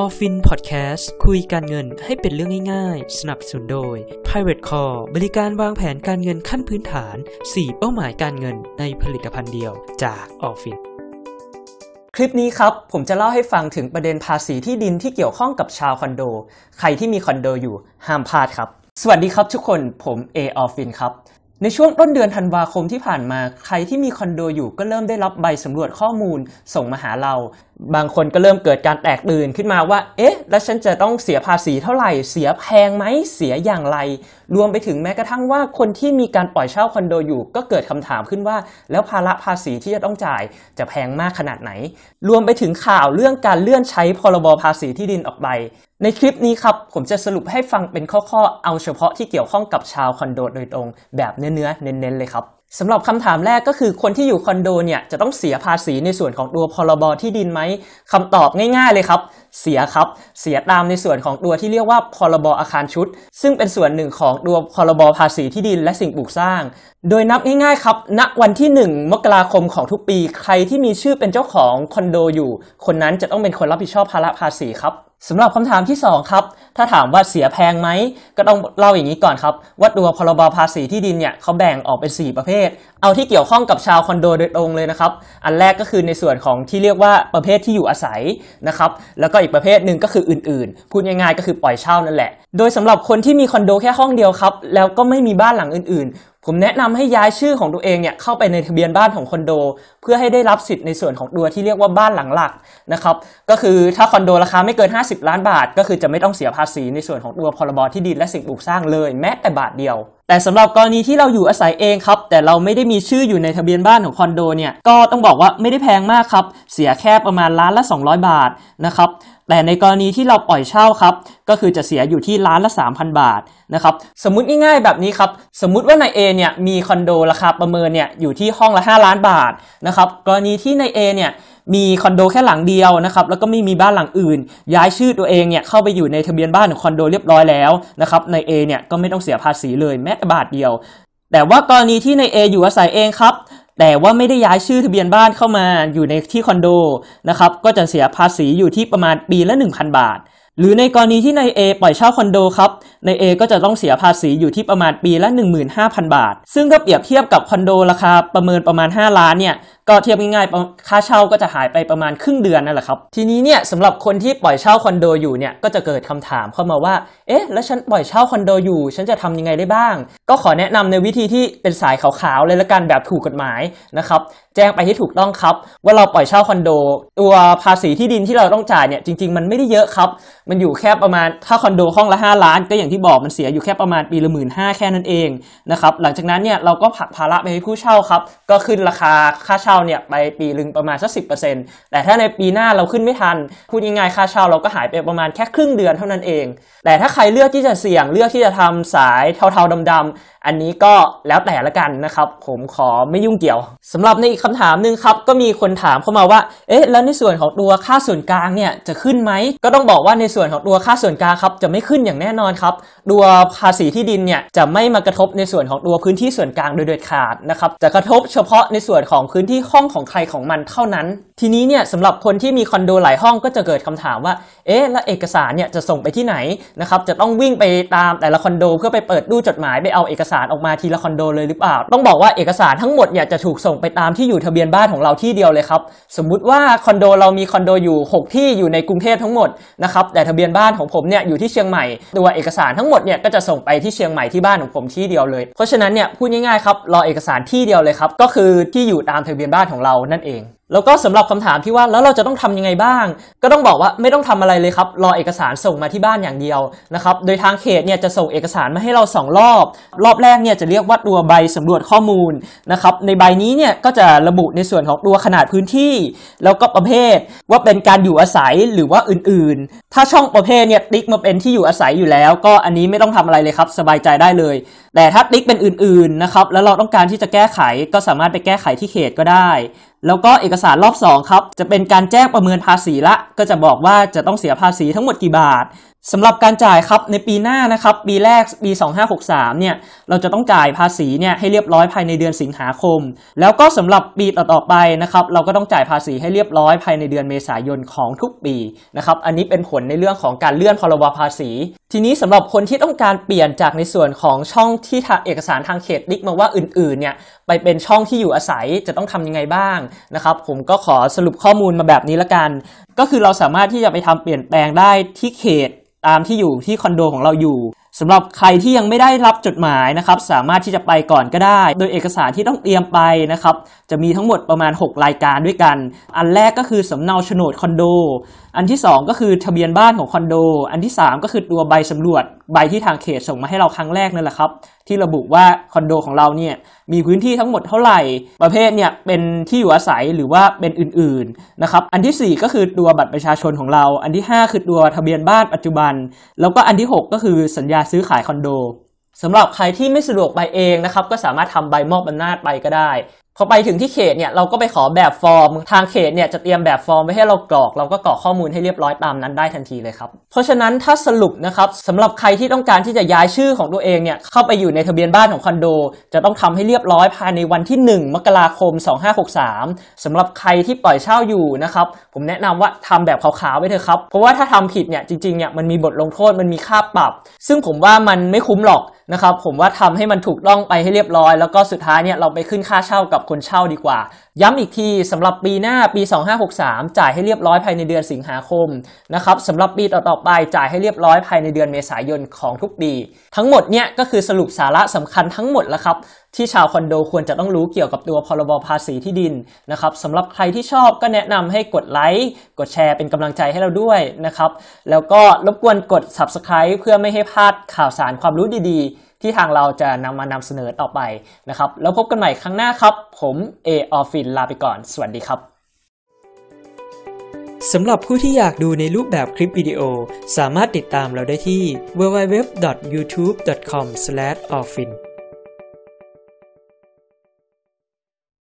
ออฟฟินพอดแคสต์คุยการเงินให้เป็นเรื่องง่ายๆ สนับสนุนโดย Private Call บริการวางแผนการเงินขั้นพื้นฐาน 4 เป้าหมายการเงินในผลิตภัณฑ์เดียวจากออฟฟินคลิปนี้ครับ ผมจะเล่าให้ฟังถึงประเด็นภาษีที่ดินที่เกี่ยวข้องกับชาวคอนโด ใครที่มีคอนโดอยู่ห้ามพลาดครับ สวัสดีครับทุกคนผมเอออฟฟินครับ ในช่วงต้นเดือนธันวาคมที่ผ่านมา ใครที่มีคอนโดอยู่ก็เริ่มได้รับใบสำรวจข้อมูลส่งมาหาเรา บางคนก็เริ่มเกิดการแตกตื่นขึ้นมาว่า เอ๊ะ แล้วฉันจะต้องเสียภาษีเท่าไหร่ เสียแพงไหม เสียอย่างไร รวมไปถึงแม้กระทั่งว่าคนที่มีการปล่อยเช่าคอนโดอยู่ ก็เกิดคำถามขึ้นว่า แล้วภาระภาษีที่จะต้องจ่ายจะแพงมากขนาดไหน รวมไปถึงข่าวเรื่องการเลื่อนใช้พรบภาษีที่ดินออกไปในคลิปนี้ครับผมจะสรุปให้ฟังเป็นข้อๆ เอาเฉพาะที่เกี่ยวข้องกับชาวคอนโดโดยตรงแบบเนื้อๆเน้นๆเลยครับสำหรับคำถามแรกก็คือคนที่อยู่คอนโดเนี่ยจะต้องเสียภาษีในส่วนของตัวพรบที่ดินไหมคำตอบง่ายๆเลยครับ เสียครับเสียตามในส่วนของตัวที่เรียกว่าพรบอาคารชุด ซึ่งเป็นส่วนหนึ่งของตัวพรบภาษีที่ดินและสิ่งปลูกสร้าง โดยนับง่ายๆครับณวันที่ 1 มกราคมของทุกปี ใครที่มีชื่อเป็นเจ้าของคอนโดอยู่ คนนั้นจะต้องเป็นคนรับผิดชอบภาระภาษีครับ สำหรับคำถามที่ 2 ครับ ถ้าถามว่าเสียแพงไหม ก็ต้องเล่าอย่างนี้ก่อนครับ ว่าตัวพรบภาษีที่ดินเนี่ยเขาแบ่งออกเป็น 4 ประเภท เอาที่เกี่ยวข้องกับชาวคอนโดโดยตรงเลยนะครับ อันแรกก็คือในส่วนของที่เรียกว่าประเภทที่อยู่อาศัยนะครับ แล้วก็อีกประเภทหนึ่งก็คืออื่นๆ พูดง่ายๆก็คือปล่อยเช่านั่นแหละ โดยสำหรับคนที่มีคอนโดแค่ห้องเดียวครับ แล้วก็ไม่มีบ้านหลังอื่นๆ ผมแนะนำให้ย้ายชื่อของตัวเองเนี่ยเข้าไปในทะเบียนบ้านของคอนโด เพื่อให้ได้รับสิทธิ์ในส่วนของตัวที่เรียกว่าบ้านหลังหลักนะครับก็คือถ้าคอนโดราคาไม่เกิน 50 ล้านบาท ก็คือจะไม่ต้องเสียภาษีในส่วนของตัวพรบที่ดินและสิ่งปลูกสร้างเลย แม้แต่บาทเดียว แต่สำหรับกรณีที่เราอยู่อาศัยเองครับ แต่เราไม่ได้มีชื่ออยู่ในทะเบียนบ้านของคอนโดเนี่ยก็ต้องบอกว่าไม่ได้แพงมากครับ เสียแค่ประมาณล้านละ 200 บาทนะครับแต่ในกรณีที่เราปล่อยเช่าครับ ก็คือจะเสียอยู่ที่ล้านละ 3,000 บาทนะครับสมมติง่ายๆแบบนี้ครับ สมมุติว่านายเอเนี่ยมีคอนโดราคาประเมินเนี่ยอยู่ที่ห้องละ 5 ล้านบาทนะครับกรณีที่นายเอเนี่ย มีคอนโดแค่หลังเดียวนะครับแล้วก็ไม่มีบ้านหลังอื่น ย้ายชื่อตัวเองเนี่ยเข้าไปอยู่ในทะเบียนบ้านของคอนโดเรียบร้อยแล้วนะครับในายเอเนี่ยก็ไม่ต้องเสียภาษีเลยแม้แต่บาทเดียว แต่ว่ากรณีที่ในายเออยู่อาศัยเองครับแต่ว่าไม่ได้ย้ายชื่อทะเบียนบ้านเข้ามาอยู่ในที่คอนโดนะครับก็จะเสียภาษีอยู่ที่ประมาณปีละ 1,000 บาท หรือในกรณีที่นายเอปล่อยเช่าคอนโดครับนายเอก็จะต้องเสียภาษีอยู่ที่ประมาณปีละ 15,000 บาท ซึ่งถ้าเปรียบเทียบกับคอนโดราคาประเมินประมาณ 5 ล้านเนี่ย ก็เทียบง่ายๆ ค่าเช่าก็จะหายไปประมาณครึ่งเดือนนั่นแหละครับ ทีนี้เนี่ยสำหรับคนที่ปล่อยเช่าคอนโดอยู่เนี่ยก็จะเกิดคำถามเข้ามาว่า เอ๊ะ แล้วฉันปล่อยเช่าคอนโดอยู่ ฉันจะทำยังไงได้บ้าง ก็ขอแนะนำในวิธีที่เป็นสายขาวๆเลยละกันแบบถูกกฎหมายนะครับ แจ้งไปที่ถูกต้องครับ ว่าเราปล่อยเช่าคอนโด ตัวภาษีที่ดินที่เราต้องจ่ายเนี่ยจริง ๆ มันไม่ได้เยอะครับ มันอยู่แค่ประมาณถ้าคอนโดห้องละ 5 ล้าน ก็อย่างที่บอกมันเสียอยู่แค่ประมาณปีละหมื่นห้าแค่นั้นเองนะครับหลังจากนั้นเนี่ยเราก็ผักภาระไปให้ผู้เช่าครับ ก็ขึ้นราคาค่าเช่าเนี่ยไปปีลึงประมาณสักสิแต่ถ้าในปีหน้าเราขึ้นไม่ทันพูดง่ายๆค่าเช่าเราก็หายไปประมาณแค่ครึ่งเดือนเท่านั้นเอง แต่ถ้าใครเลือกที่จะเสี่ยงเลือกที่จะทำสายเทาๆดำๆอันนี้ก็แล้วแต่ละกันนะครับ ผมขอไม่ยุ่งเกี่ยวสำหรับในอีกคำถามหนึ่งครับก็มีคนถามเข้ามาว่าเอ๊ะแล้วในส่วนของตัวค่าส่วนกลางเนี่ยจะขึ้นไหมก็ต้องบอกว่าในส่วนของตัวค่าส่วนกลางครับจะไม่ขึ้นอย่างแน่นอนครับตัวภาษีที่ดินเนี่ยจะไม่มากระทบในส่วนของตัวพื้นที่ส่วนกลางโดยเด็ดขาดนะครับจะกระทบเฉพาะในส่วนของพื้นที่ห้องของใครของมันเท่านั้น ทีนี้เนี่ยสำหรับคนที่มีคอนโดหลายห้องก็จะเกิดคำถามว่า เอ๊ะ แล้วเอกสารเนี่ยจะส่งไปที่ไหนนะครับ จะต้องวิ่งไปตามแต่ละคอนโดเพื่อไปเปิดดูจดหมายไปเอาเอกสารออกมาทีละคอนโดเลยหรือเปล่า ต้องบอกว่าเอกสารทั้งหมดเนี่ยจะถูกส่งไปตามที่อยู่ทะเบียนบ้านของเราที่เดียวเลยครับ สมมุติว่าคอนโดเรามีคอนโดอยู่ 6 ที่อยู่ในกรุงเทพทั้งหมดนะครับ แต่ทะเบียนบ้านของผมเนี่ยอยู่ที่เชียงใหม่ ตัวเอกสารทั้งหมดเนี่ยก็จะส่งไปที่เชียงใหม่ที่บ้านของผมที่เดียวเลย เพราะฉะนั้นเนี่ยพูดง่ายๆครับรอเอกสารที่เดียวเลยครับก็คือที่อยู่ตามทะเบียนบ้านของเรานั่นเองแล้วก็สำหรับคำถามที่ว่าแล้วเราจะต้องทำยังไงบ้าง ก็ต้องบอกว่าไม่ต้องทำอะไรเลยครับ รอเอกสารส่งมาที่บ้านอย่างเดียวนะครับ โดยทางเขตเนี่ยจะส่งเอกสารมาให้เรา 2 รอบ รอบแรกเนี่ยจะเรียกว่าตัวใบสำรวจข้อมูลนะครับ ในใบนี้เนี่ยก็จะระบุในส่วนของตัวขนาดพื้นที่ แล้วก็ประเภทว่าเป็นการอยู่อาศัยหรือว่าอื่นๆ ถ้าช่องประเภทเนี่ยติ๊กมาเป็นที่อยู่อาศัยอยู่แล้ว ก็อันนี้ไม่ต้องทำอะไรเลยครับ สบายใจได้เลย แต่ถ้าติ๊กเป็นอื่นๆนะครับแล้วเราต้องการที่จะแก้ไขก็สามารถไปแก้ไขที่เขตก็ได้แล้วก็เอกสารรอบ2ครับจะเป็นการแจ้งประเมินภาษีละ ก็จะบอกว่าจะต้องเสียภาษีทั้งหมดกี่บาท สำหรับการจ่ายครับในปีหน้านะครับปีแรกปี 2563เนี่ยเราจะต้องจ่ายภาษีเนี่ยให้เรียบร้อยภายในเดือนสิงหาคม แล้วก็สำหรับปีต่อๆไปนะครับเราก็ต้องจ่ายภาษีให้เรียบร้อยภายในเดือนเมษายนของทุกปีนะครับอันนี้เป็นผลในเรื่องของการเลื่อนพรบภาษี ทีนี้สำหรับคนที่ต้องการเปลี่ยนจากในส่วนของช่องที่ทเอกสารทางเขตติ๊กมาว่าอื่นๆเนี่ยไปเป็นช่องที่อยู่อาศัยจะต้องทำยังไงบ้างนะครับผมก็ขอสรุปข้อมูลมาแบบนี้ละกัน ก็คือเราสามารถที่จะไปทำเปลี่ยนแปลงได้ที่เขต ตามที่อยู่ที่คอนโดของเราอยู่ สำหรับใครที่ยังไม่ได้รับจดหมายนะครับ สามารถที่จะไปก่อนก็ได้ โดยเอกสารที่ต้องเตรียมไปนะครับ จะมีทั้งหมดประมาณ 6 รายการด้วยกัน อันแรกก็คือสำเนาโฉนดคอนโด อันที่ 2 ก็คือทะเบียนบ้านของคอนโด อันที่ 3 ก็คือตัวใบสำรวจใบที่ทางเขตส่งมาให้เราครั้งแรกนั่นแหละครับ ที่ระบุว่าคอนโดของเราเนี่ยมีพื้นที่ทั้งหมดเท่าไหร่ ประเภทเนี่ยเป็นที่อยู่อาศัยหรือว่าเป็นอื่นๆนะครับ อันที่ 4 ก็คือตัวบัตรประชาชนของเรา อันที่ 5 คือตัวทะเบียนบ้านปัจจุบัน แล้วก็อันที่ 6 ก็คือสัญญาซื้อขายคอนโดสำหรับใครที่ไม่สะดวกไปเองนะครับก็สามารถทำใบมอบอำนาจไปก็ได้ พอไปถึงที่เขตเนี่ยเราก็ไปขอแบบฟอร์ม ทางเขตเนี่ยจะเตรียมแบบฟอร์มไว้ให้เรากรอก เราก็กรอกข้อมูลให้เรียบร้อยตามนั้นได้ทันทีเลยครับ เพราะฉะนั้นถ้าสรุปนะครับสำหรับใครที่ต้องการที่จะย้ายชื่อของตัวเองเนี่ยเข้าไปอยู่ในทะเบียนบ้านของคอนโด จะต้องทำให้เรียบร้อยภายในวันที่ 1 มกราคม 2563สำหรับใครที่ปล่อยเช่าอยู่นะครับผมแนะนำว่าทำแบบขาวๆไว้เถอะครับเพราะว่าถ้าทำผิดเนี่ยจริงๆเนี่ยมันมีบทลงโทษมันมีค่าปรับ ซึ่งผมว่ามันไม่คุ้มหรอก นะครับผมว่าทำให้มันถูกต้องไปให้เรียบร้อย แล้วก็สุดท้ายเนี่ยเราไปขึ้นค่าเช่ากับคนเช่าดีกว่า ย้ำอีกทีสำหรับปีหน้าปี 2563 จ่ายให้เรียบร้อยภายในเดือนสิงหาคมนะครับสำหรับปีต่อๆไปจ่ายให้เรียบร้อยภายในเดือนเมษายนของทุกปี ทั้งหมดเนี่ยก็คือสรุปสาระสำคัญทั้งหมดแล้วครับที่ชาวคอนโดควรจะต้องรู้เกี่ยวกับตัวพรบภาษีที่ดินนะครับสำหรับใครที่ชอบก็แนะนำให้กดไลค์กดแชร์เป็นกำลังใจให้เราด้วยนะครับแล้วก็รบกวนกด subscribe เพื่อไม่ให้พลาดข่าวสารความรู้ดีๆ ที่ทางเราจะนำมานำเสนอต่อไปนะครับ แล้วพบกันใหม่ครั้งหน้าครับ ผมเอออฟฟินลาไปก่อน สวัสดีครับสำหรับผู้ที่อยากดูในรูปแบบคลิปวิดีโอ สามารถติดตามเราได้ที่ www.youtube.com/orphin